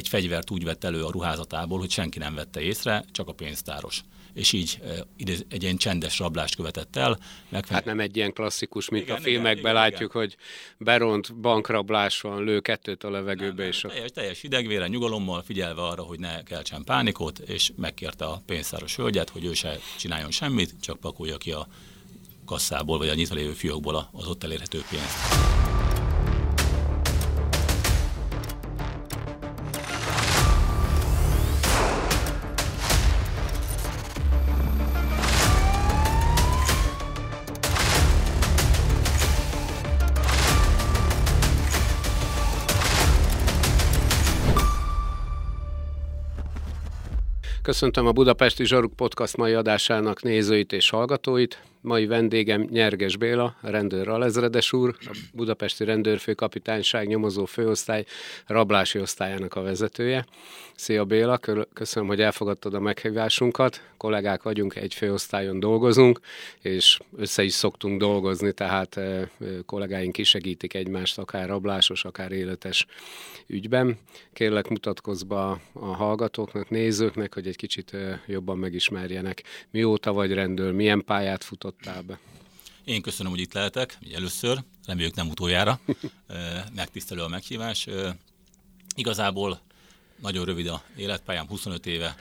egy fegyvert úgy vett elő a ruházatából, hogy senki nem vette észre, csak a pénztáros és így egy ilyen csendes rablást követett el. Megfe- hát nem egy ilyen klasszikus, mint igen, a filmekben igen, látjuk, igen. hogy beront bankrablás van, lő kettőt a levegőbe. Nem, és a... teljes, teljes idegvére, nyugalommal, figyelve arra, hogy ne keltsen pánikot, és megkérte a pénztáros hölgyet, hogy ő se csináljon semmit, csak pakolja ki a kasszából, vagy a nyitva lévő fiókból az ott elérhető pénzt. Köszöntöm a Budapesti Zsaruk Podcast mai adásának nézőit és hallgatóit. Mai vendégem Nyerges Béla, rendőr alezredes úr, a Budapesti Rendőrfőkapitányság nyomozó főosztály rablási osztályának a vezetője. Szia Béla, köszönöm, hogy elfogadtad a meghívásunkat. Kollégák vagyunk, egy főosztályon dolgozunk, és össze is szoktunk dolgozni, tehát kollégáink kisegítik egymást, akár rablásos, akár életes ügyben. Kérlek mutatkozz be a hallgatóknak, nézőknek, hogy egy kicsit jobban megismerjenek. Mióta vagy rendőr, milyen pályát futott jutottál be? Én köszönöm, hogy itt lehetek, először, reméljük nem utoljára. Megtisztelő a meghívás. Igazából nagyon rövid a életpályám, 25 éve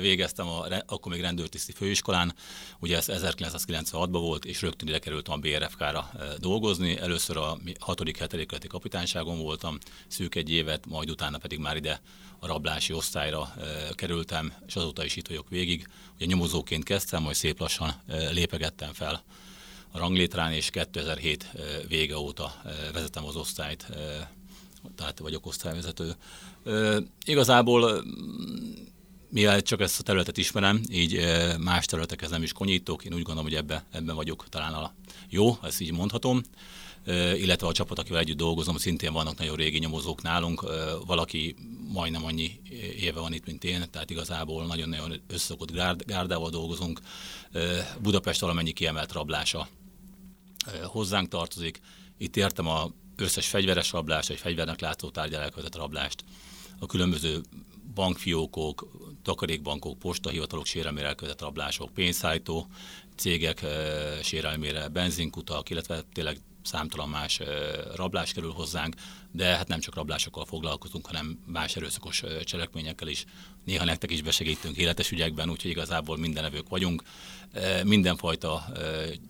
végeztem, a, akkor még rendőrtiszti főiskolán, ugye ez 1996-ban volt, és rögtön ide kerültem a BRFK-ra dolgozni. Először a 6.-7. kapitányságon voltam, szűk egy évet, majd utána pedig már ide a rablási osztályra kerültem, és azóta is itt vagyok végig. Ugye nyomozóként kezdtem, majd szép lassan lépegettem fel a ranglétrán, és 2007 vége óta vezetem az osztályt, tehát vagyok osztályvezető. Igazából mivel csak ezt a területet ismerem, így más területekhez nem is konyítok, én úgy gondolom, hogy ebbe, ebben vagyok talán a jó, ezt így mondhatom illetve a csapat, akivel együtt dolgozom, szintén vannak nagyon régi nyomozók nálunk, valaki majdnem annyi éve van itt, mint én, tehát igazából nagyon-nagyon összeszokott gárdával dolgozunk. Budapest valamennyi kiemelt rablása hozzánk tartozik. Itt értem a összes fegyveres rablást, egy fegyvernek látszó tárgyal elkövetett rablást, a különböző bankfiókok, takarékbankok, postahivatalok sérelmére elkövetett rablások, pénzszállító cégek sérelmére, benzinkutak, illetve tényleg számtalan más rablás kerül hozzánk, de hát nem csak rablásokkal foglalkozunk, hanem más erőszakos cselekményekkel is. Néha nektek is besegítünk életes ügyekben, úgyhogy igazából mindenevők vagyunk. Mindenfajta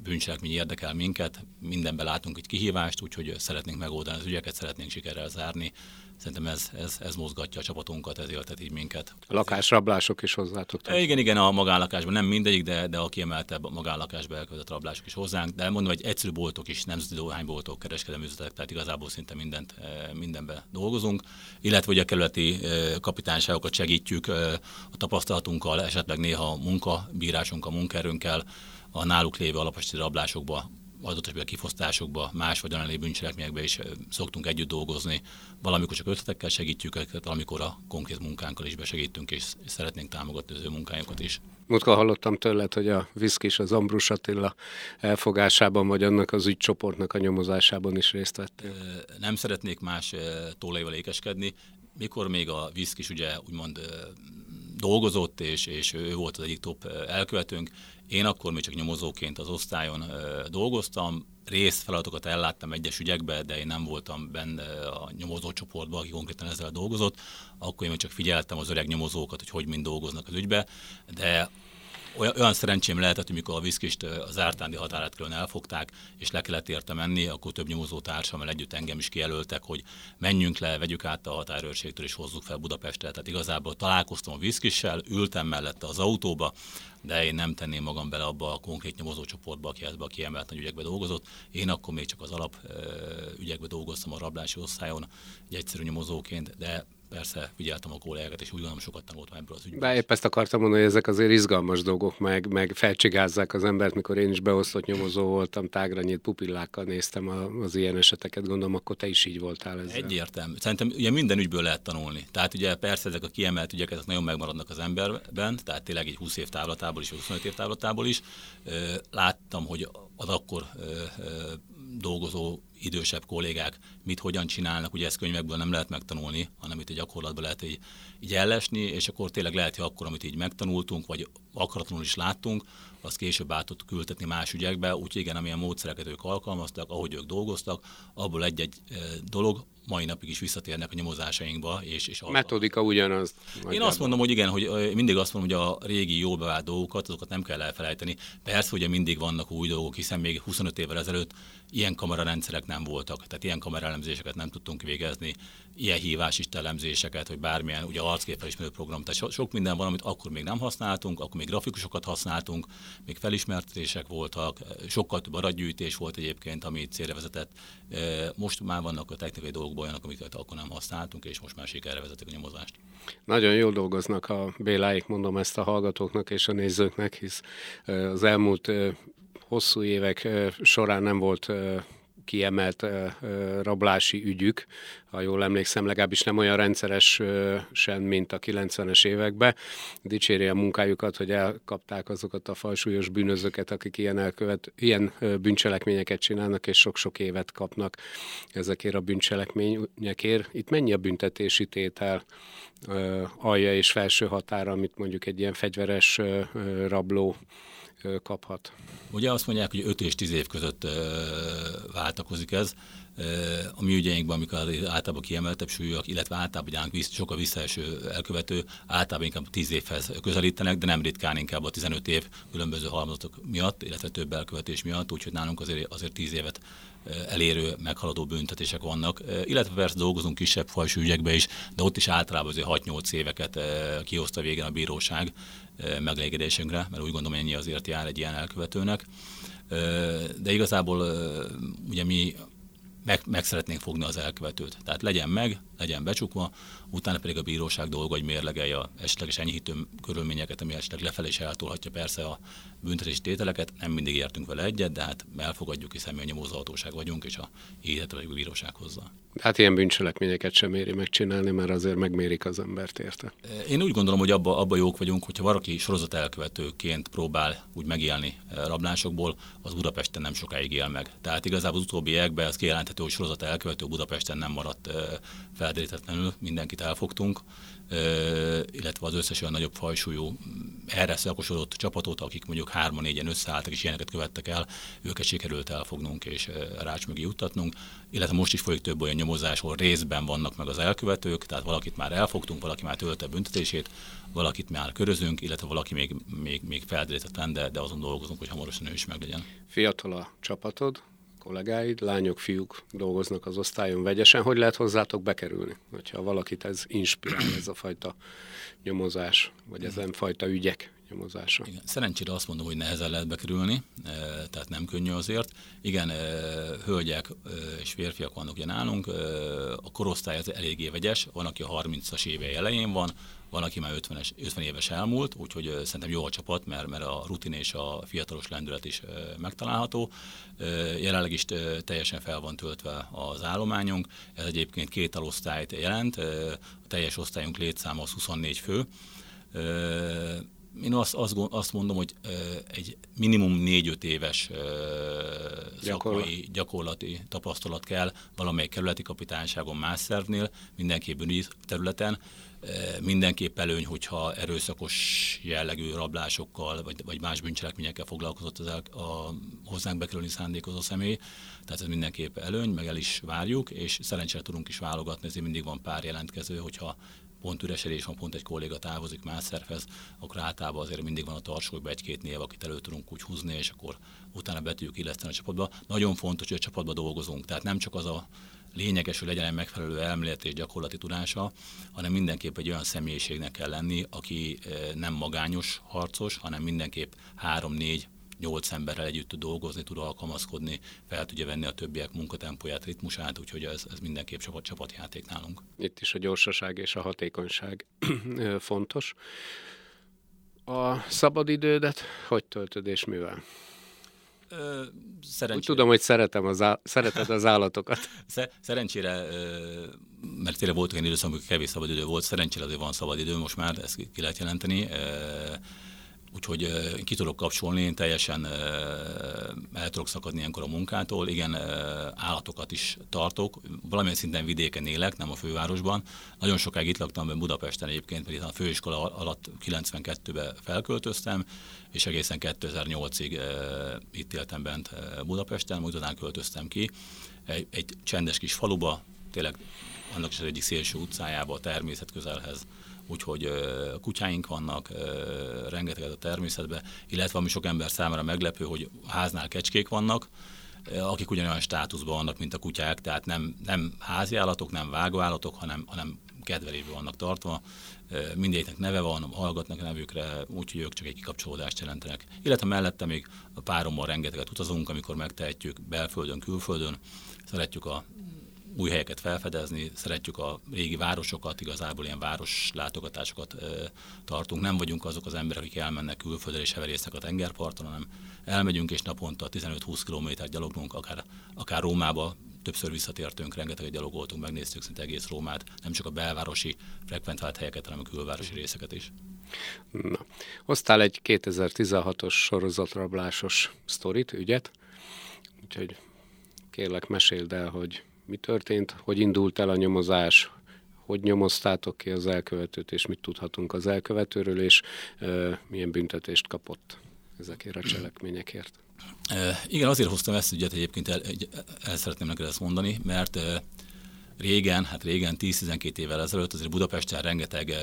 bűncselekmény érdekel minket, mindenben látunk egy kihívást, úgyhogy szeretnénk megoldani az ügyeket, szeretnénk sikerrel zárni, Szerintem ez, ez, ez mozgatja a csapatunkat, ez éltet így minket. A lakásrablások is hozzátok? E, igen, igen, a magánlakásban nem mindegyik, de, de a kiemeltebb magánlakásban elkövetett rablások is hozzánk. De mondom, hogy egyszerű boltok is, nemzeti dohányboltok, kereskedelmi üzletek, tehát igazából szinte mindent, e, mindenbe dolgozunk. Illetve hogy a kerületi e, kapitányságokat segítjük a tapasztalatunkkal, esetleg néha a munkabírásunk, a munkaerőnkkel, a náluk lévő alapesti rablásokba adott esetben kifosztásokba, más vagy olyan bűncselekményekbe is szoktunk együtt dolgozni. Valamikor csak ötletekkel segítjük őket, amikor a konkrét munkánkkal is besegítünk, és szeretnénk támogatni az ő munkájukat is. Múltkor hallottam tőled, hogy a Viszkis az Ambrus Attila elfogásában, vagy annak az ügycsoportnak a nyomozásában is részt vettél. Nem szeretnék más tólaival ékeskedni. Mikor még a Viszkis ugye úgymond dolgozott, és, és ő volt az egyik top elkövetőnk, én akkor még csak nyomozóként az osztályon dolgoztam, részfeladatokat elláttam egyes ügyekbe, de én nem voltam benne a nyomozócsoportban, aki konkrétan ezzel dolgozott. Akkor én csak figyeltem az öreg nyomozókat, hogy hogy mind dolgoznak az ügybe, de olyan, olyan szerencsém lehetett, hogy mikor a viszkist az ártándi határát külön elfogták, és le kellett érte menni, akkor több nyomozó társammal együtt engem is kijelöltek, hogy menjünk le, vegyük át a határőrségtől, és hozzuk fel Budapestre. Tehát igazából találkoztam a viszkissel, ültem mellette az autóba, de én nem tenném magam bele abba a konkrét nyomozócsoportba, aki ebbe a kiemelt nagy ügyekbe dolgozott. Én akkor még csak az alap ügyekbe dolgoztam a rablási osztályon, egy egyszerű nyomozóként, de persze figyeltem a kollégákat, és úgy gondolom sokat tanultam ebből az ügyből. Épp ezt akartam mondani, hogy ezek azért izgalmas dolgok, meg, meg felcsigázzák az embert, mikor én is beosztott nyomozó voltam, tágra nyílt pupillákkal néztem az ilyen eseteket, gondolom, akkor te is így voltál ezzel. Egyértelmű. Szerintem ugye minden ügyből lehet tanulni. Tehát ugye persze ezek a kiemelt ügyek, ezek nagyon megmaradnak az emberben, tehát tényleg egy 20 év távlatából is, 25 év távlatából is. Láttam, hogy az akkor dolgozó idősebb kollégák mit hogyan csinálnak, ugye ezt könyvekből nem lehet megtanulni, hanem itt egy gyakorlatban lehet így, így ellesni, és akkor tényleg lehet, hogy akkor, amit így megtanultunk, vagy akaratlanul is láttunk, azt később át tudtuk ültetni más ügyekbe, úgyhogy igen, amilyen módszereket ők alkalmaztak, ahogy ők dolgoztak, abból egy-egy dolog mai napig is visszatérnek a nyomozásainkba. És, és a metodika ugyanaz. Én azt mondom, hogy igen, hogy mindig azt mondom, hogy a régi jól bevált dolgokat, azokat nem kell elfelejteni. Persze, ugye mindig vannak új dolgok, hiszen még 25 évvel ezelőtt ilyen kamerarendszerek nem voltak, tehát ilyen kameraelemzéseket nem tudtunk végezni, ilyen hívás elemzéseket, vagy bármilyen ugye arcképfelismerő program. Tehát so, sok minden van, amit akkor még nem használtunk, akkor még grafikusokat használtunk, még felismertetések voltak, sokkal több adatgyűjtés volt egyébként, ami célra vezetett. Most már vannak a technikai dolgok olyanok, amiket akkor nem használtunk, és most már sikerre vezetik a nyomozást. Nagyon jól dolgoznak a Béláik, mondom ezt a hallgatóknak és a nézőknek, hisz az elmúlt hosszú évek során nem volt kiemelt rablási ügyük, ha jól emlékszem, legalábbis nem olyan rendszeresen, mint a 90-es években. Dicséri a munkájukat, hogy elkapták azokat a falsúlyos bűnözőket, akik ilyen, elkövet, ilyen bűncselekményeket csinálnak, és sok-sok évet kapnak ezekért a bűncselekményekért. Itt mennyi a büntetési tétel alja és felső határa, amit mondjuk egy ilyen fegyveres rabló kaphat. Ugye azt mondják, hogy 5 és 10 év között váltakozik ez. A mi ügyeinkben, amikor általában kiemeltebb súlyok, illetve általában gyánk vissz, sokkal visszaeső elkövető, általában inkább 10 évhez közelítenek, de nem ritkán inkább a 15 év különböző halmazatok miatt, illetve több elkövetés miatt, úgyhogy nálunk azért, azért 10 évet elérő, meghaladó büntetések vannak, illetve persze dolgozunk kisebb fajsú ügyekbe is, de ott is általában azért 6-8 éveket kihozta végén a bíróság megelégedésünkre, mert úgy gondolom, ennyi azért jár egy ilyen elkövetőnek. De igazából ugye mi meg, meg szeretnénk fogni az elkövetőt. Tehát legyen meg, legyen becsukva, utána pedig a bíróság dolga, hogy mérlegelje a esetleges enyhítő körülményeket, ami esetleg lefelé is eltolhatja persze a büntetési tételeket. Nem mindig értünk vele egyet, de hát elfogadjuk, hiszen mi a nyomózhatóság vagyunk, és a hihetetlen bíróság hozza. Hát ilyen bűncselekményeket sem éri megcsinálni, mert azért megmérik az embert érte. Én úgy gondolom, hogy abba, abba jók vagyunk, hogyha valaki sorozat elkövetőként próbál úgy megélni eh, rablásokból, az Budapesten nem sokáig él meg. Tehát igazából az utóbbi években ez kijelenthető, hogy sorozat elkövető Budapesten nem maradt felderítetlenül, mindenkit elfogtunk, illetve az összes olyan nagyobb fajsúlyú erre szakosodott csapatot, akik mondjuk hárman, négyen összeálltak és ilyeneket követtek el, őket sikerült elfognunk és rács mögé juttatnunk, illetve most is folyik több olyan nyomozás, ahol részben vannak meg az elkövetők, tehát valakit már elfogtunk, valaki már tölte büntetését, valakit már körözünk, illetve valaki még, még, még de, de azon dolgozunk, hogy hamarosan ő is meglegyen. Fiatal a csapatod, kollégáid, lányok, fiúk dolgoznak az osztályon vegyesen. Hogy lehet hozzátok bekerülni, hogyha valakit ez inspirál, ez a fajta nyomozás, vagy ezen fajta ügyek nyomozása? Igen. Szerencsére azt mondom, hogy nehezen lehet bekerülni, e, tehát nem könnyű azért. Igen, e, hölgyek e, és férfiak vannak ugye nálunk, a korosztály az eléggé vegyes, van, aki a 30-as éve elején van, van, aki már 50, 50 éves elmúlt, úgyhogy szerintem jó a csapat, mert, mert a rutin és a fiatalos lendület is megtalálható. Jelenleg is teljesen fel van töltve az állományunk, ez egyébként két alosztályt jelent, a teljes osztályunk létszáma az 24 fő. Én azt, azt, azt mondom, hogy egy minimum 4-5 éves szakmai, gyakorlati tapasztalat kell valamelyik kerületi kapitányságon más szervnél, mindenki bűnügyi területen, mindenképp előny, hogyha erőszakos jellegű rablásokkal vagy, vagy más bűncselekményekkel foglalkozott az el, a hozzánk bekerülni szándékozó személy, tehát ez mindenképp előny, meg el is várjuk, és szerencsére tudunk is válogatni, ezért mindig van pár jelentkező, hogyha pont üresedés van, pont egy kolléga távozik más szervez, akkor általában azért mindig van a tartsókban egy-két név, akit elő tudunk úgy húzni, és akkor utána be tudjuk illeszteni a csapatba. Nagyon fontos, hogy a csapatba dolgozunk, tehát nem csak az a lényeges, hogy legyen egy megfelelő elméleti és gyakorlati tudása, hanem mindenképp egy olyan személyiségnek kell lenni, aki eh, nem magányos harcos, hanem mindenképp három-négy nyolc emberrel együtt tud dolgozni, tud alkalmazkodni, fel tudja venni a többiek munkatempóját, ritmusát, úgyhogy ez, ez mindenképp csapat, csapatjáték nálunk. Itt is a gyorsaság és a hatékonyság fontos. A szabadidődet hogy töltöd és mivel? Szerencsére... Úgy tudom, hogy szeretem az á... szereted az állatokat. szerencsére, mert tényleg volt olyan időszak, amikor kevés szabadidő volt, szerencsére azért van szabadidő most már, ezt ki lehet jelenteni. Úgyhogy ki tudok kapcsolni, én teljesen el tudok szakadni ilyenkor a munkától. Igen, állatokat is tartok. Valamilyen szinten vidéken élek, nem a fővárosban. Nagyon sokáig itt laktam Budapesten egyébként, mert a főiskola alatt 92-ben felköltöztem, és egészen 2008-ig itt éltem bent Budapesten, majd után költöztem ki. Egy, egy csendes kis faluba, tényleg annak is az egyik szélső utcájába, a természet közelhez úgyhogy kutyáink vannak, rengeteget a természetben, illetve ami sok ember számára meglepő, hogy háznál kecskék vannak, akik ugyanolyan státuszban vannak, mint a kutyák, tehát nem, nem házi állatok, nem vágóállatok, hanem, hanem kedvelésben vannak tartva. Mindegyiknek neve van, hallgatnak nevükre, úgyhogy ők csak egy kikapcsolódást jelentenek. Illetve mellette még a párommal rengeteget utazunk, amikor megtehetjük belföldön, külföldön. Szeretjük a új helyeket felfedezni, szeretjük a régi városokat, igazából ilyen városlátogatásokat ö, tartunk. Nem vagyunk azok az emberek, akik elmennek külföldre és heverésznek a tengerparton, hanem elmegyünk és naponta 15-20 km gyaloglunk, akár, akár Rómába, többször visszatértünk, rengeteget gyalogoltunk, megnéztük szinte egész Rómát, nem csak a belvárosi frekventált helyeket, hanem a külvárosi részeket is. Na, hoztál egy 2016-os sorozatrablásos sztorit, ügyet, úgyhogy kérlek meséld el, hogy mi történt, hogy indult el a nyomozás, hogy nyomoztátok ki az elkövetőt, és mit tudhatunk az elkövetőről, és e, milyen büntetést kapott ezekért a cselekményekért. Igen, azért hoztam ezt ügyet egyébként, el, el szeretném neked ezt mondani, mert régen, hát régen 10-12 évvel ezelőtt azért Budapesten rengeteg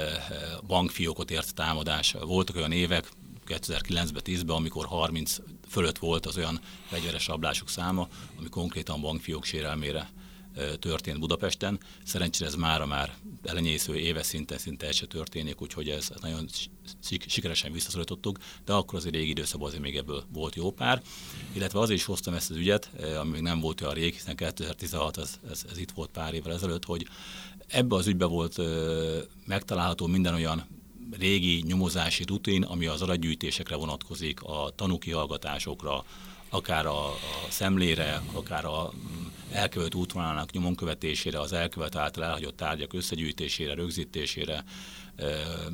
bankfiókot ért támadás. Voltak olyan évek, 2009-ben, 10-ben, amikor 30 fölött volt az olyan fegyveres rablások száma, ami konkrétan bankfiók sérelmére történt Budapesten. Szerencsére ez mára már elenyésző éves szinten szinte se történik, úgyhogy ez nagyon sikeresen visszaszorítottuk, de akkor azért régi időszakban azért még ebből volt jó pár. Illetve azért is hoztam ezt az ügyet, ami még nem volt olyan rég, hiszen 2016 ez, ez, ez itt volt pár évvel ezelőtt, hogy ebbe az ügybe volt megtalálható minden olyan régi nyomozási rutin, ami az adatgyűjtésekre vonatkozik, a tanúkihallgatásokra, akár a, a szemlére, akár a elkövet útvonalának nyomon követésére, az elkövet által elhagyott tárgyak összegyűjtésére, rögzítésére,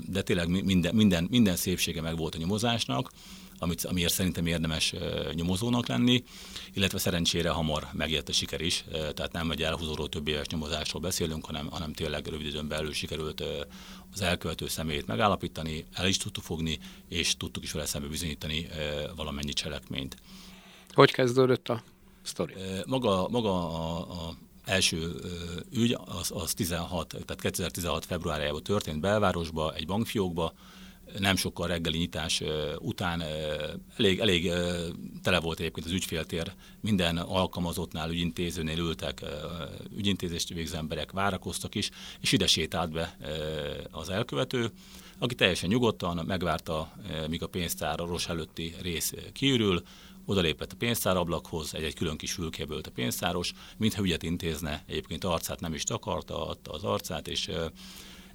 de tényleg minden, minden, minden szépsége meg volt a nyomozásnak, amit, amiért szerintem érdemes nyomozónak lenni, illetve szerencsére hamar megjött a siker is, tehát nem egy elhúzódó több éves nyomozásról beszélünk, hanem, hanem tényleg rövid időn belül sikerült az elkövető személyét megállapítani, el is tudtuk fogni, és tudtuk is vele szembe bizonyítani valamennyi cselekményt. Hogy kezdődött a sztori? Maga, maga a, a első ügy az, az 16, tehát 2016 februárjában történt belvárosba, egy bankfiókba, nem sokkal reggeli nyitás után elég, elég tele volt egyébként az ügyféltér, minden alkalmazottnál, ügyintézőnél ültek, ügyintézést végző emberek várakoztak is, és ide sétált be az elkövető, aki teljesen nyugodtan megvárta, míg a pénztár a ros előtti rész kiürül, odalépett a pénztárablakhoz, egy-egy külön kis fülkéből a pénztáros, mintha ügyet intézne, egyébként arcát nem is takarta, adta az arcát, és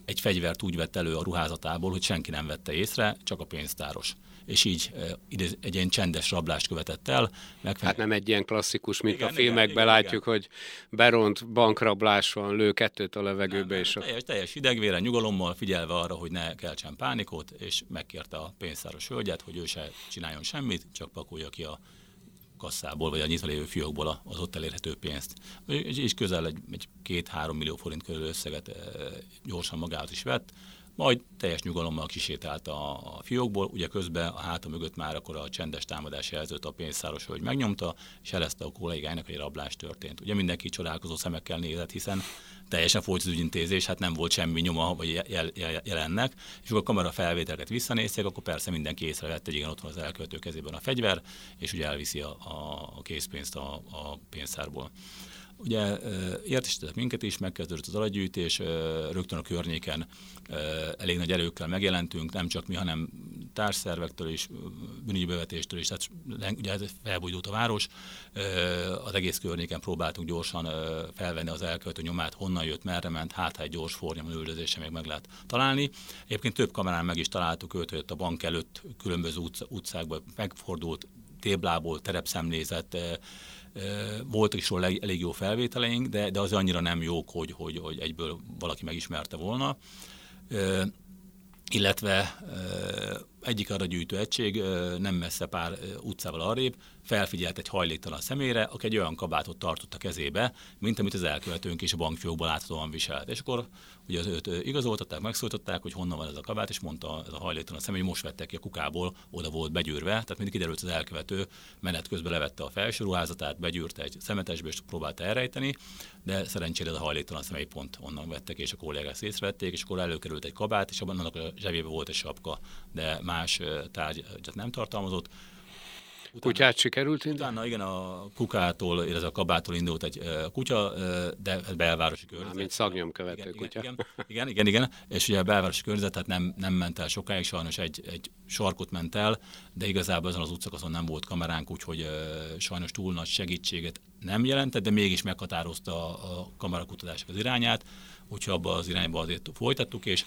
egy fegyvert úgy vett elő a ruházatából, hogy senki nem vette észre, csak a pénztáros és így egy ilyen csendes rablást követett el. Megfe- hát nem egy ilyen klasszikus, mint igen, a filmekben igen, látjuk, igen. hogy beront bankrablás van, lő kettőt a levegőbe. Nem, és a... teljes, teljes idegvére, nyugalommal figyelve arra, hogy ne keltsen pánikot, és megkérte a pénztáros hölgyet, hogy ő se csináljon semmit, csak pakolja ki a kasszából, vagy a nyitva lévő fiókból az ott elérhető pénzt. És közel egy, egy két-három millió forint körül összeget gyorsan magához is vett, majd teljes nyugalommal kisétált a, a fiókból, ugye közben a háta mögött már akkor a csendes támadás jelzőt a pénzszáros hogy megnyomta, és jelezte a kollégájának, hogy rablás történt. Ugye mindenki csodálkozó szemekkel nézett, hiszen teljesen folyt az ügyintézés, hát nem volt semmi nyoma vagy jel, jel, jelennek, és akkor a kamera felvételeket visszanézték, akkor persze mindenki észrevett, hogy igen, ott van az elkövető kezében a fegyver, és ugye elviszi a, a, a készpénzt a, a pénztárból. Ugye értesítettek minket is, megkezdődött az adatgyűjtés, rögtön a környéken elég nagy erőkkel megjelentünk, nem csak mi, hanem társszervektől is, bűnügybevetéstől is, tehát ugye felbújdult a város, az egész környéken próbáltunk gyorsan felvenni az elkövető nyomát, honnan jött, merre ment, hát egy gyors fornyamon üldözése még meg lehet találni. Egyébként több kamerán meg is találtuk őt, hogy a bank előtt különböző utcákban megfordult, téblából terepszemlézet, voltak is róla elég, jó felvételeink, de, de az annyira nem jók, hogy, hogy, hogy egyből valaki megismerte volna. Illetve egyik arra gyűjtő egység nem messze pár utcával arrébb felfigyelt egy hajléktalan személyre, aki egy olyan kabátot tartott a kezébe, mint amit az elkövetőnk is a bankfiókból láthatóan viselt. És akkor ugye őt igazoltatták, megszólították, hogy honnan van ez a kabát, és mondta ez a hajléktalan személy, hogy most vettek ki a kukából, oda volt begyűrve, tehát mindig kiderült az elkövető, menet közben levette a felső ruházatát, begyűrte egy szemetesbe, és próbálta elrejteni, de szerencsére ez a hajléktalan személy pont onnan vettek, és a kollégák észrevették, és akkor előkerült egy kabát, és abban annak a zsebébe volt egy sapka, de más tárgyat nem tartalmazott. Utána, Kutyát sikerült indulni? Utána igen, a kukától, illetve a kabától indult egy kutya, de belvárosi környezet. Mint szagnyomkövető igen, kutya. Igen, igen, igen, igen, és ugye a belvárosi környezet, tehát nem, nem ment el sokáig, sajnos egy, egy sarkot ment el, de igazából azon az utcakaszon nem volt kameránk, úgyhogy sajnos túl nagy segítséget nem jelentett, de mégis meghatározta a kamerakutatások az irányát, úgyhogy abba az irányba azért folytattuk, és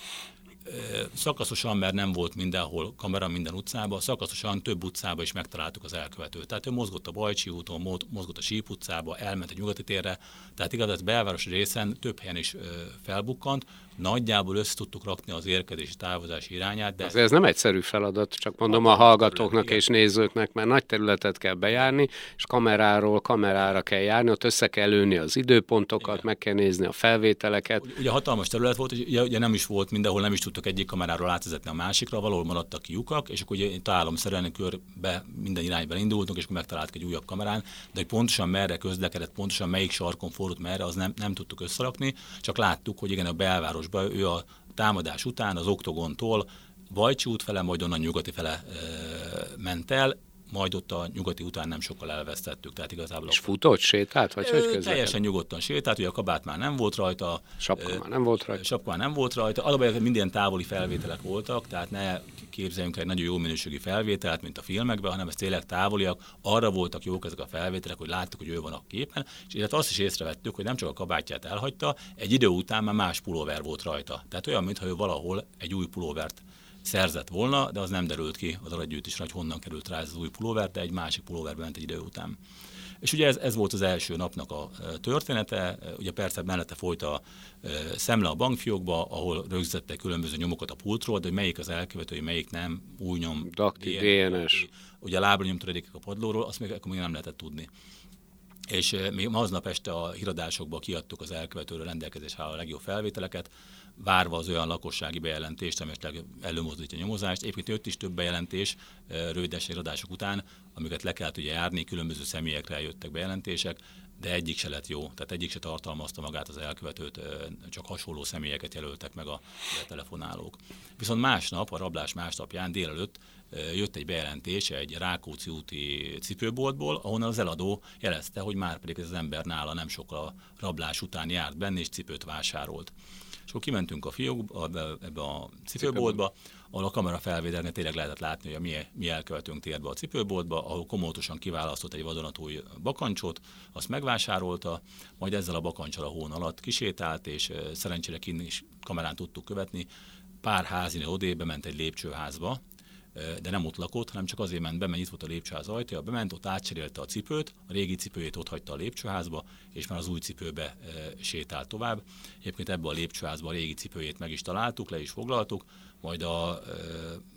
szakaszosan, mert nem volt mindenhol kamera minden utcában, szakaszosan több utcába is megtaláltuk az elkövetőt. Tehát ő mozgott a Bajcsi úton, mozgott a Síp utcába, elment a nyugati térre, tehát igaz, ez belvárosi részen több helyen is felbukkant, nagyjából össze tudtuk rakni az érkezési távozási irányát. De... Ez nem egyszerű feladat, csak mondom a, hallgatóknak terület, és nézőknek, mert nagy területet kell bejárni, és kameráról kamerára kell járni, ott össze kell lőni az időpontokat, igen. meg kell nézni a felvételeket. Ugye hatalmas terület volt, és ugye, ugye nem is volt mindenhol, nem is tudtak egyik kameráról átvezetni a másikra, valahol maradtak lyukak, és akkor ugye találomszerűen körbe minden irányban indultunk, és akkor megtaláltuk egy újabb kamerán, de hogy pontosan merre közlekedett, pontosan melyik sarkon fordult merre, az nem, nem tudtuk összerakni, csak láttuk, hogy igen, a belváros városba, ő a támadás után az oktogontól Bajcsi út fele, majd onnan nyugati fele e, ment el, majd ott a nyugati után nem sokkal elvesztettük. Tehát igazából és futott, sétált, vagy hogy közlekedett? Teljesen nyugodtan sétált, ugye a kabát már nem volt rajta. Sapka már nem volt rajta. Sapka már nem volt rajta. Alapvetően minden távoli felvételek voltak, tehát ne képzeljünk egy nagyon jó minőségi felvételt, mint a filmekben, hanem ez tényleg távoliak. Arra voltak jók ezek a felvételek, hogy láttuk, hogy ő van a képen, és illetve azt is észrevettük, hogy nem csak a kabátját elhagyta, egy idő után már más pulóver volt rajta. Tehát olyan, mintha ő valahol egy új pulóvert szerzett volna, de az nem derült ki. Az adatgyűjtésre, hogy honnan került rá ez az új pulóver, de egy másik pulóverbe ment egy idő után. És ugye ez, ez volt az első napnak a története, ugye persze mellette folyt a szemle a bankfiókba, ahol rögzítettek különböző nyomokat a pultról, de hogy melyik az elkövető, melyik nem, új nyom, Dakti, DNS. Ugye a lábra töredékek a padlóról, azt még akkor még nem lehetett tudni. És még aznap este a híradásokba kiadtuk az elkövetőről rendelkezés a legjobb felvételeket, várva az olyan lakossági bejelentést, ami előmozdítja a nyomozást. Egyébként jött is több bejelentés rövides iradások után, amiket le kellett ugye járni, különböző személyekre jöttek bejelentések, de egyik se lett jó, tehát egyik se tartalmazta magát az elkövetőt, csak hasonló személyeket jelöltek meg a telefonálók. Viszont másnap, a rablás másnapján délelőtt jött egy bejelentés egy Rákóczi úti cipőboltból, ahonnan az eladó jelezte, hogy már pedig ez az ember nála nem sokkal a rablás után járt benne, és cipőt vásárolt. Akkor kimentünk a fiókba, ebbe a cipőboltba, ahol a kamera felvételnél tényleg lehetett látni, hogy mi, mi elkövetünk tért be a cipőboltba, ahol komótosan kiválasztott egy vadonatúj bakancsot, azt megvásárolta, majd ezzel a bakancsal a hón alatt kisétált, és szerencsére kinn is kamerán tudtuk követni, pár házinél odébb bement egy lépcsőházba, de nem ott lakott, hanem csak azért ment be, mert itt volt a lépcsőház ajtaja, bement, ott átcserélte a cipőt, a régi cipőjét ott hagyta a lépcsőházba, és már az új cipőbe sétált tovább. Egyébként ebbe a lépcsőházba a régi cipőjét meg is találtuk, le is foglaltuk, majd a e,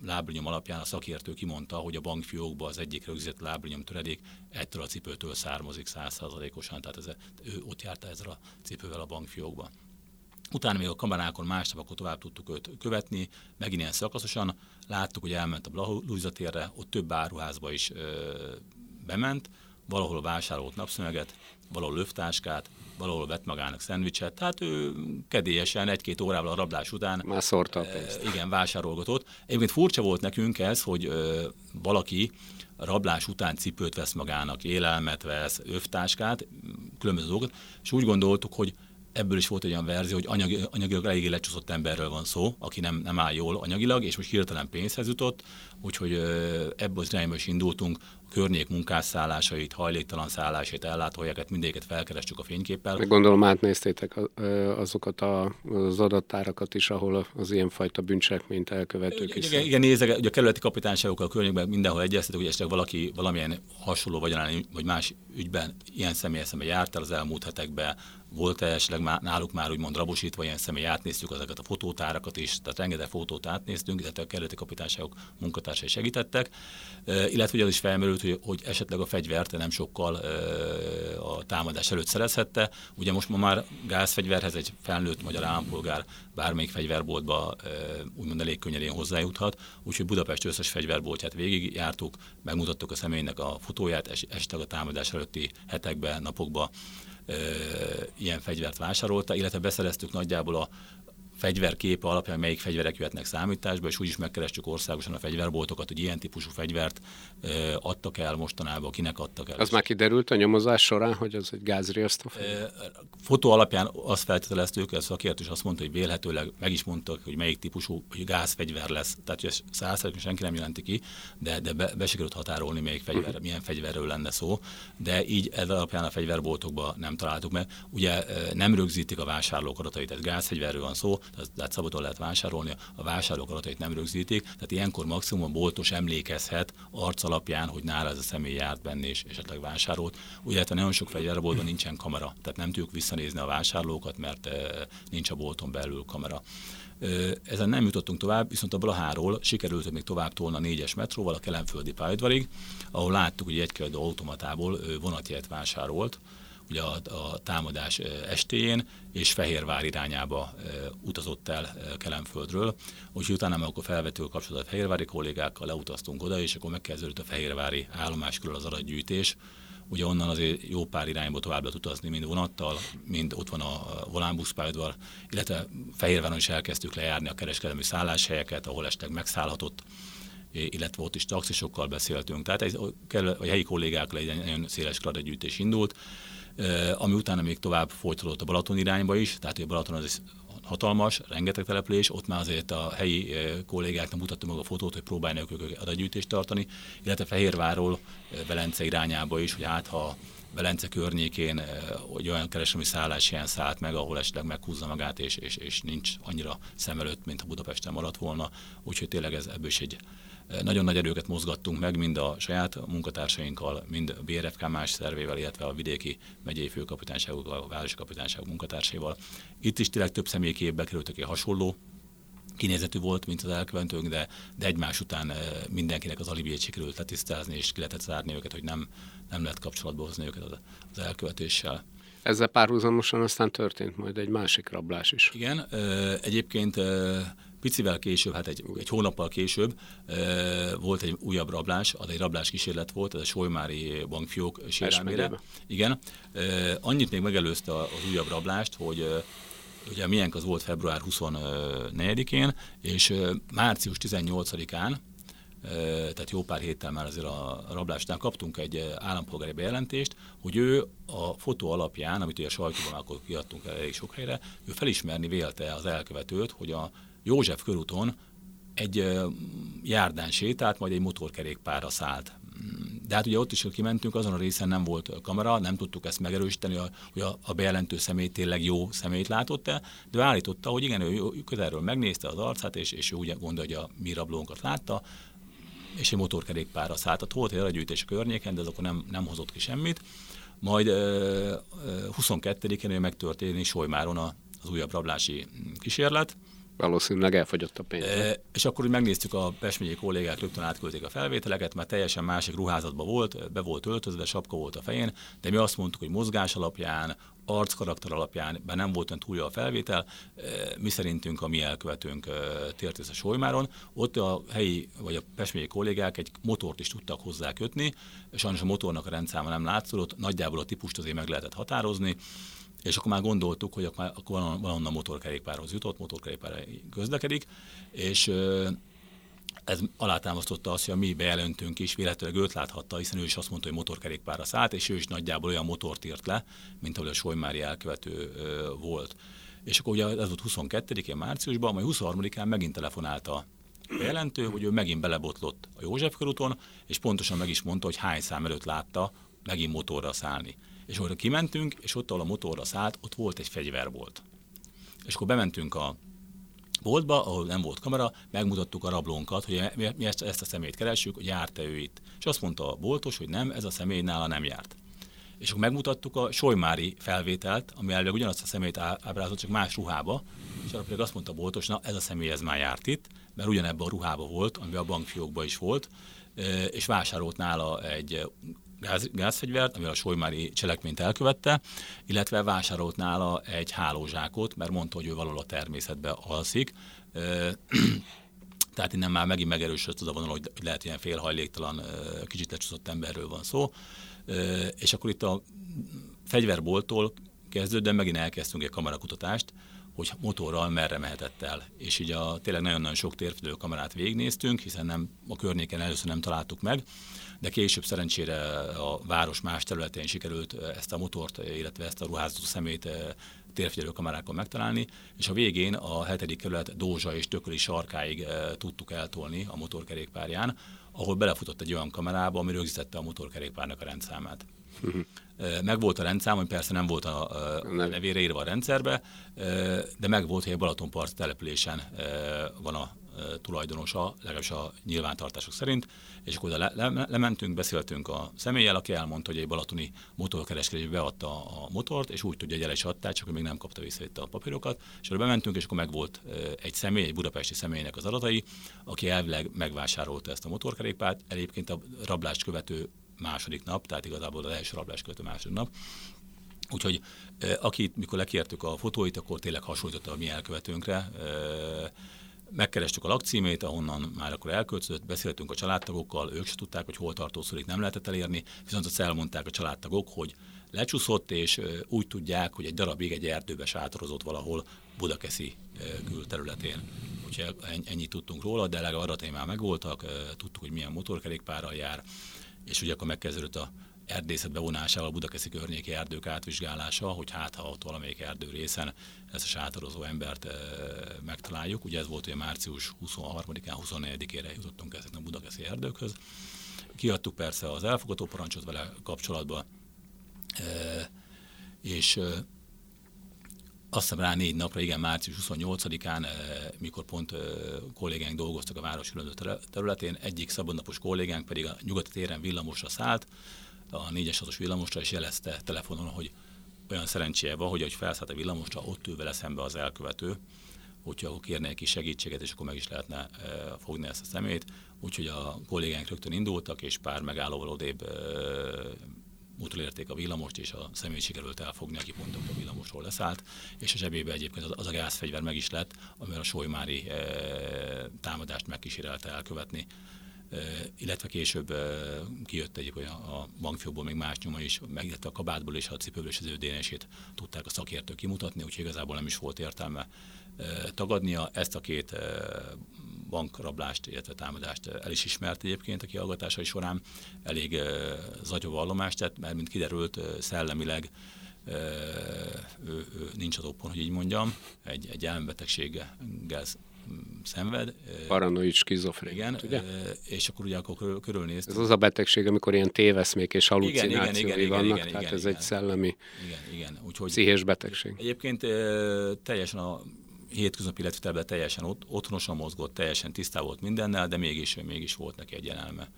lábnyom alapján a szakértő kimondta, hogy a bankfiókba az egyik rögzített lábnyom töredék ettől a cipőtől származik százszázalékosan, tehát ez, ő ott járta ezzel a cipővel a bankfiókba. Utána még a kamerákon másnap akkor tovább tudtuk őt követni, megint ilyen szakaszosan. Láttuk, hogy elment a Blahuza térre, ott több áruházba is ö, bement, valahol vásárolt napszöveget, valahol lövtáskát, valahol vett magának szendvicset, tehát ő kedélyesen egy-két órával a rablás után Már szórta a pénzt. igen, vásárolgatott. Egyébként furcsa volt nekünk ez, hogy ö, valaki rablás után cipőt vesz magának, élelmet vesz, övtáskát, különböző dolgokat, és úgy gondoltuk, hogy ebből is volt egy olyan verzió, hogy anyagi, anyagilag eléggé lecsúszott emberről van szó, aki nem, nem áll jól anyagilag, és most hirtelen pénzhez jutott, úgyhogy ebből az irányba is indultunk, környék munkásszállásait, hajléktalan szállásait, ellátóhelyeket, mindegyiket felkerestük a fényképpel. Meg gondolom átnéztétek azokat az adattárakat is, ahol az ilyenfajta bűncselekményt elkövetők is. Igen, igen nézek, ugye a kerületi kapitányságokkal a környékben mindenhol egyeztetek, hogy esetleg valaki valamilyen hasonló vagy, vagy más ügyben ilyen személy szembe járt el az elmúlt hetekben, volt-e esetleg náluk már úgymond rabosítva ilyen személy, átnéztük ezeket a fotótárakat is, tehát rengeteg fotót átnéztünk, illetve a kerületi kapitányságok munkatársai segítettek, illetve ugye az is felmerült, hogy, hogy esetleg a fegyvert nem sokkal a támadás előtt szerezhette. Ugye most ma már gázfegyverhez egy felnőtt magyar állampolgár bármelyik fegyverboltba úgymond elég könnyedén hozzájuthat, úgyhogy Budapest összes fegyverboltját végigjártuk, megmutattuk a személynek a fotóját, esetleg a támadás előtti hetekben, napokban ilyen fegyvert vásárolta, illetve beszereztük nagyjából a fegyverképe alapján melyik fegyverek jöhetnek számításba, és úgy is megkerestük országosan a fegyverboltokat, hogy ilyen típusú fegyvert adtak el mostanában, kinek adtak el. Az már kiderült a nyomozás során, hogy az egy gázriasztó Fotó alapján azt feltételeztük, a szakértő is azt mondta, hogy vélhetőleg meg is mondtak, hogy melyik típusú hogy gázfegyver lesz. Tehát, hogy százszerűen senki nem jelenti ki, de, de be, be sikerült határolni, melyik fegyver, uh-huh. milyen fegyverről lenne szó. De így ez alapján a fegyverboltokban nem találtuk meg. Ugye nem rögzítik a vásárlók adatait, tehát gázfegyverről van szó, tehát szabadon lehet vásárolni, a vásárlók adatait nem rögzítik, tehát ilyenkor maximum a boltos emlékezhet arc alapján, hogy nála ez a személy járt benne és esetleg vásárolt. Ugye hát nagyon sok fegyverboltban nincsen kamera, tehát nem tudjuk visszanézni a vásárlókat, mert nincs a bolton belül kamera. Ezen nem jutottunk tovább, viszont a Blaháról sikerült még tovább tolni a négyes metróval a kelemföldi pályaudvarig, ahol láttuk, hogy egy automatából vonatjegyet vásárolt, ugye a, a támadás estéjén, és Fehérvár irányába utazott el Kelemföldről. Úgyhogy utána meg akkor felvettük a kapcsolatot a fehérvári kollégákkal, leutaztunk oda, és akkor megkezdődött a fehérvári állomás körül az adatgyűjtés. Ugye onnan azért jó pár irányba tovább lehet utazni, mind vonattal, mind ott van a volánbuszpályadvar, illetve Fehérváron is elkezdtük lejárni a kereskedelmi szálláshelyeket, ahol estek megszállhatott illetve ott is taxisokkal beszéltünk. Tehát ez, a helyi kollégákkal egy nagyon széles adatgyűjtés indult ami utána még tovább folytatódott a Balaton irányba is, tehát a Balaton az hatalmas, rengeteg település, ott már azért a helyi kollégáknak mutattam meg a fotót, hogy próbálnak ők adatgyűjtést tartani, illetve Fehérvárról Velence irányába is, hogy hát ha Velence környékén hogy olyan kereskedelmi szállás ilyen szállt meg, ahol esetleg meghúzza magát, és, és, és nincs annyira szem előtt, mint a Budapesten maradt volna. Úgyhogy tényleg ez ebből is egy nagyon nagy erőket mozgattunk meg, mind a saját munkatársainkkal, mind a BRFK más szervével, illetve a vidéki megyei főkapitányságokkal, a városi kapitányságok munkatársaival. Itt is tényleg több személyképbe került, aki hasonló kinézetű volt, mint az elkövetők, de, de egymás után mindenkinek az alibiét sikerült letisztázni, és ki lehetett zárni őket, hogy nem, nem lehet kapcsolatba hozni őket az, az elkövetéssel. Ezzel párhuzamosan aztán történt majd egy másik rablás is. Igen, egyébként Picivel később, hát egy, egy hónappal később volt egy újabb rablás, az egy rablás kísérlet volt, ez a Solymári bankfiók sérelmére. Igen. Annyit még megelőzte az újabb rablást, hogy ugye milyenk az volt február 24-én, és március 18-án tehát jó pár héttel már azért a rablásnál kaptunk egy állampolgári bejelentést, hogy ő a fotó alapján, amit ugye a sajtóban akkor kiadtunk elég sok helyre, ő felismerni vélte az elkövetőt, hogy a József körúton egy járdán sétált, majd egy motorkerékpárra szállt. De hát ugye ott is, hogy kimentünk, azon a részen nem volt kamera, nem tudtuk ezt megerősíteni, hogy a, bejelentő személy tényleg jó szemét látott-e, de állította, hogy igen, ő közelről megnézte az arcát, és, és úgy gondolja, hogy a mi rablónkat látta, és egy motorkerékpárra szállt. Tehát volt egy elegyűjtés a környéken, de azok nem, nem hozott ki semmit. Majd uh, 22-én megtörténik Solymáron az újabb rablási kísérlet, Valószínűleg elfogyott a pénz. E, és akkor, hogy megnéztük a Pesményi kollégák, rögtön átküldték a felvételeket, mert teljesen másik ruházatban volt, be volt öltözve, sapka volt a fején, de mi azt mondtuk, hogy mozgás alapján, arckarakter alapján, bár nem volt olyan túl a felvétel, mi szerintünk a mi elkövetőnk tért a Solymáron. Ott a helyi vagy a pesményi kollégák egy motort is tudtak hozzá kötni, sajnos a motornak a rendszáma nem látszott, nagyjából a típust azért meg lehetett határozni, és akkor már gondoltuk, hogy akkor, akkor valahonnan motorkerékpárhoz jutott, motorkerékpár közlekedik, és ez alátámasztotta azt, hogy a mi bejelentőnk is véletlenül őt láthatta, hiszen ő is azt mondta, hogy motorkerékpárra szállt, és ő is nagyjából olyan motort írt le, mint ahogy a Solymári elkövető volt. És akkor ugye ez volt 22-én márciusban, majd 23-án megint telefonálta bejelentő, hogy ő megint belebotlott a József körúton, és pontosan meg is mondta, hogy hány szám előtt látta megint motorra szállni. És akkor kimentünk, és ott, ahol a motorra szállt, ott volt egy fegyverbolt. És akkor bementünk a boltba, ahol nem volt kamera, megmutattuk a rablónkat, hogy mi ezt, ezt a szemét keresjük, hogy járt-e ő itt. És azt mondta a boltos, hogy nem, ez a személy nála nem járt. És akkor megmutattuk a Solymári felvételt, ami elvileg ugyanazt a szemét ábrázolt, csak más ruhába, és arra pedig azt mondta a boltos, na ez a személy ez már járt itt, mert ugyanebben a ruhába volt, ami a bankfiókban is volt, és vásárolt nála egy gáz, gázfegyvert, amivel a Solymári cselekményt elkövette, illetve vásárolt nála egy hálózsákot, mert mondta, hogy ő valahol a természetben alszik. Tehát innen már megint megerősödött az a vonal, hogy lehet ilyen félhajléktalan, kicsit lecsúszott emberről van szó. És akkor itt a fegyverboltól kezdődően megint elkezdtünk egy kamerakutatást, hogy motorral merre mehetett el. És így a, tényleg nagyon-nagyon sok térfedő kamerát végignéztünk, hiszen nem, a környéken először nem találtuk meg, de később szerencsére a város más területén sikerült ezt a motort, illetve ezt a ruházatú szemét térfigyelő kamerákon megtalálni, és a végén a hetedik kerület Dózsa és Tököli sarkáig tudtuk eltolni a motorkerékpárján, ahol belefutott egy olyan kamerába, ami rögzítette a motorkerékpárnak a rendszámát. Meg volt a rendszám, hogy persze nem volt a, a nevére írva a rendszerbe, de meg volt, hogy a Balatonpart településen van a tulajdonosa, legalábbis a nyilvántartások szerint, és akkor le, le, lementünk, beszéltünk a személlyel, aki elmondta, hogy egy balatoni motorkereskedésbe beadta a motort, és úgy tudja, hogy el is adták, csak még nem kapta vissza itt a papírokat, és akkor bementünk, és akkor meg volt egy személy, egy budapesti személynek az adatai, aki elvileg megvásárolta ezt a motorkerékpárt, egyébként a rablást követő második nap, tehát igazából az első rablás követő második nap, Úgyhogy akit, mikor lekértük a fotóit, akkor tényleg hasonlította a mi elkövetőnkre, megkerestük a lakcímét, ahonnan már akkor elköltözött, beszéltünk a családtagokkal, ők se tudták, hogy hol tartózkodik, nem lehetett elérni, viszont azt elmondták a családtagok, hogy lecsúszott, és úgy tudják, hogy egy darabig egy erdőbe sátorozott valahol Budakeszi külterületén. Úgyhogy ennyit tudtunk róla, de legalább adatai már megvoltak, tudtuk, hogy milyen motorkerékpárral jár, és ugye akkor megkezdődött a erdészet bevonásával, a Budakeszi környéki erdők átvizsgálása, hogy hát ha ott valamelyik erdő részen ezt a sátorozó embert e, megtaláljuk. Ugye ez volt, hogy március 23-án, 24-ére jutottunk ezeknek a Budakeszi erdőkhöz. Kiadtuk persze az elfogató parancsot vele kapcsolatban, e, és e, azt hiszem rá négy napra, igen, március 28-án, mikor pont kollégánk dolgoztak a város területén, egyik szabadnapos kollégánk pedig a nyugati téren villamosra szállt, a 4-es 6 villamosra, és jelezte telefonon, hogy olyan szerencséje van, hogy ahogy felszállt a villamosra, ott ül vele szembe az elkövető, úgyhogy akkor kérne neki segítséget, és akkor meg is lehetne e, fogni ezt a szemét. Úgyhogy a kollégánk rögtön indultak, és pár megállóval odébb e, utolérték a villamost, és a szemét sikerült elfogni, aki pont a villamosról leszállt, és a zsebébe egyébként az, az a gázfegyver meg is lett, amivel a solymári e, támadást megkísérelte elkövetni illetve később kijött egy olyan a bankfiókból még más nyoma is, meg a kabátból és a cipőből és az ő DNS-ét tudták a szakértők kimutatni, úgyhogy igazából nem is volt értelme tagadnia. Ezt a két bankrablást, illetve támadást el is ismert egyébként a kihallgatásai során. Elég zagyóvallomást tett, mert mint kiderült szellemileg ő, ő nincs az hogy így mondjam, egy, egy elmebetegséggel szenved. Paranoid skizofrén. Igen, ugye? és akkor ugye akkor körülnéztünk. Ez az a betegség, amikor ilyen téveszmék és halucinációi igen, igen, vannak, igen, tehát igen, ez igen, egy szellemi igen, igen. Úgyhogy, pszichés betegség. Egyébként teljesen a hétköznapi életvitelben teljesen ott, otthonosan mozgott, teljesen tisztá volt mindennel, de mégis, mégis volt neki egy jelenelme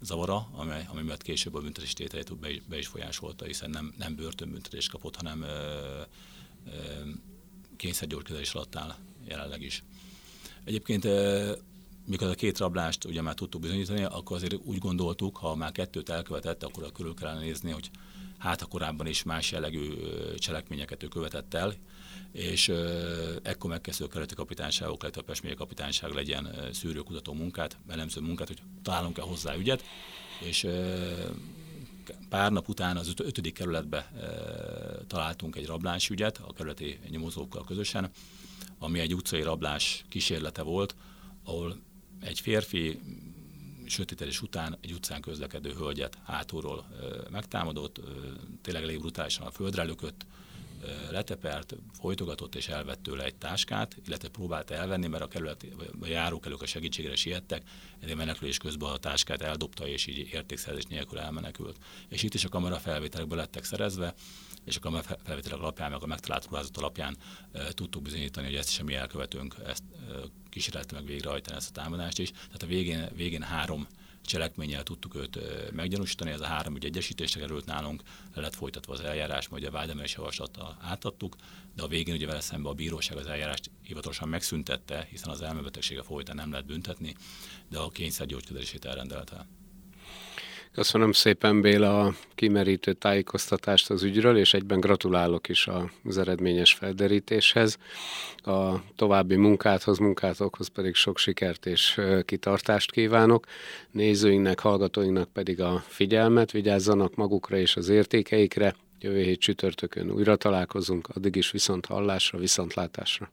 zavara, amely, ami miatt később a büntetés tételét be, be is folyásolta, hiszen nem, nem börtönbüntetést kapott, hanem ö, ö, kényszergyógykezelés alatt áll jelenleg is. Egyébként mikor a két rablást ugye már tudtuk bizonyítani, akkor azért úgy gondoltuk, ha már kettőt elkövetett, akkor körül kellene nézni, hogy hát a korábban is más jellegű cselekményeket ő követett el, és ekkor megkezdő a keleti kapitányságok, illetve a Pest kapitányság legyen szűrőkutató munkát, elemző munkát, hogy találunk-e hozzá ügyet, és pár nap után az ötödik kerületbe találtunk egy rablásügyet a kerületi nyomozókkal közösen, ami egy utcai rablás kísérlete volt, ahol egy férfi sötételés után egy utcán közlekedő hölgyet hátulról ö, megtámadott, ö, tényleg elég brutálisan a földre lökött, letepert, folytogatott és elvett tőle egy táskát, illetve próbált elvenni, mert a kerület a járókelők a segítségére siettek, ezért menekülés közben a táskát eldobta, és így értékszerzés nélkül elmenekült. És itt is a kamera felvételekbe lettek szerezve, és a kamera felvételek alapján, meg a megtalált ruházat alapján e, tudtuk bizonyítani, hogy ezt semmi elkövetünk, ezt e, kísérlette meg végrehajtani ezt a támadást is. Tehát a végén, végén három cselekménnyel tudtuk őt meggyanúsítani, ez a három ügy egyesítésre került nálunk, le lett folytatva az eljárás, majd a vádemelés javaslattal átadtuk, de a végén ugye vele szemben a bíróság az eljárást hivatalosan megszüntette, hiszen az elmebetegsége folytán nem lehet büntetni, de a kényszergyógykezelését elrendelte. Köszönöm szépen Béla a kimerítő tájékoztatást az ügyről, és egyben gratulálok is az eredményes felderítéshez. A további munkáthoz, munkátokhoz pedig sok sikert és kitartást kívánok. Nézőinknek, hallgatóinknak pedig a figyelmet, vigyázzanak magukra és az értékeikre. Jövő hét csütörtökön újra találkozunk, addig is viszont hallásra, viszontlátásra.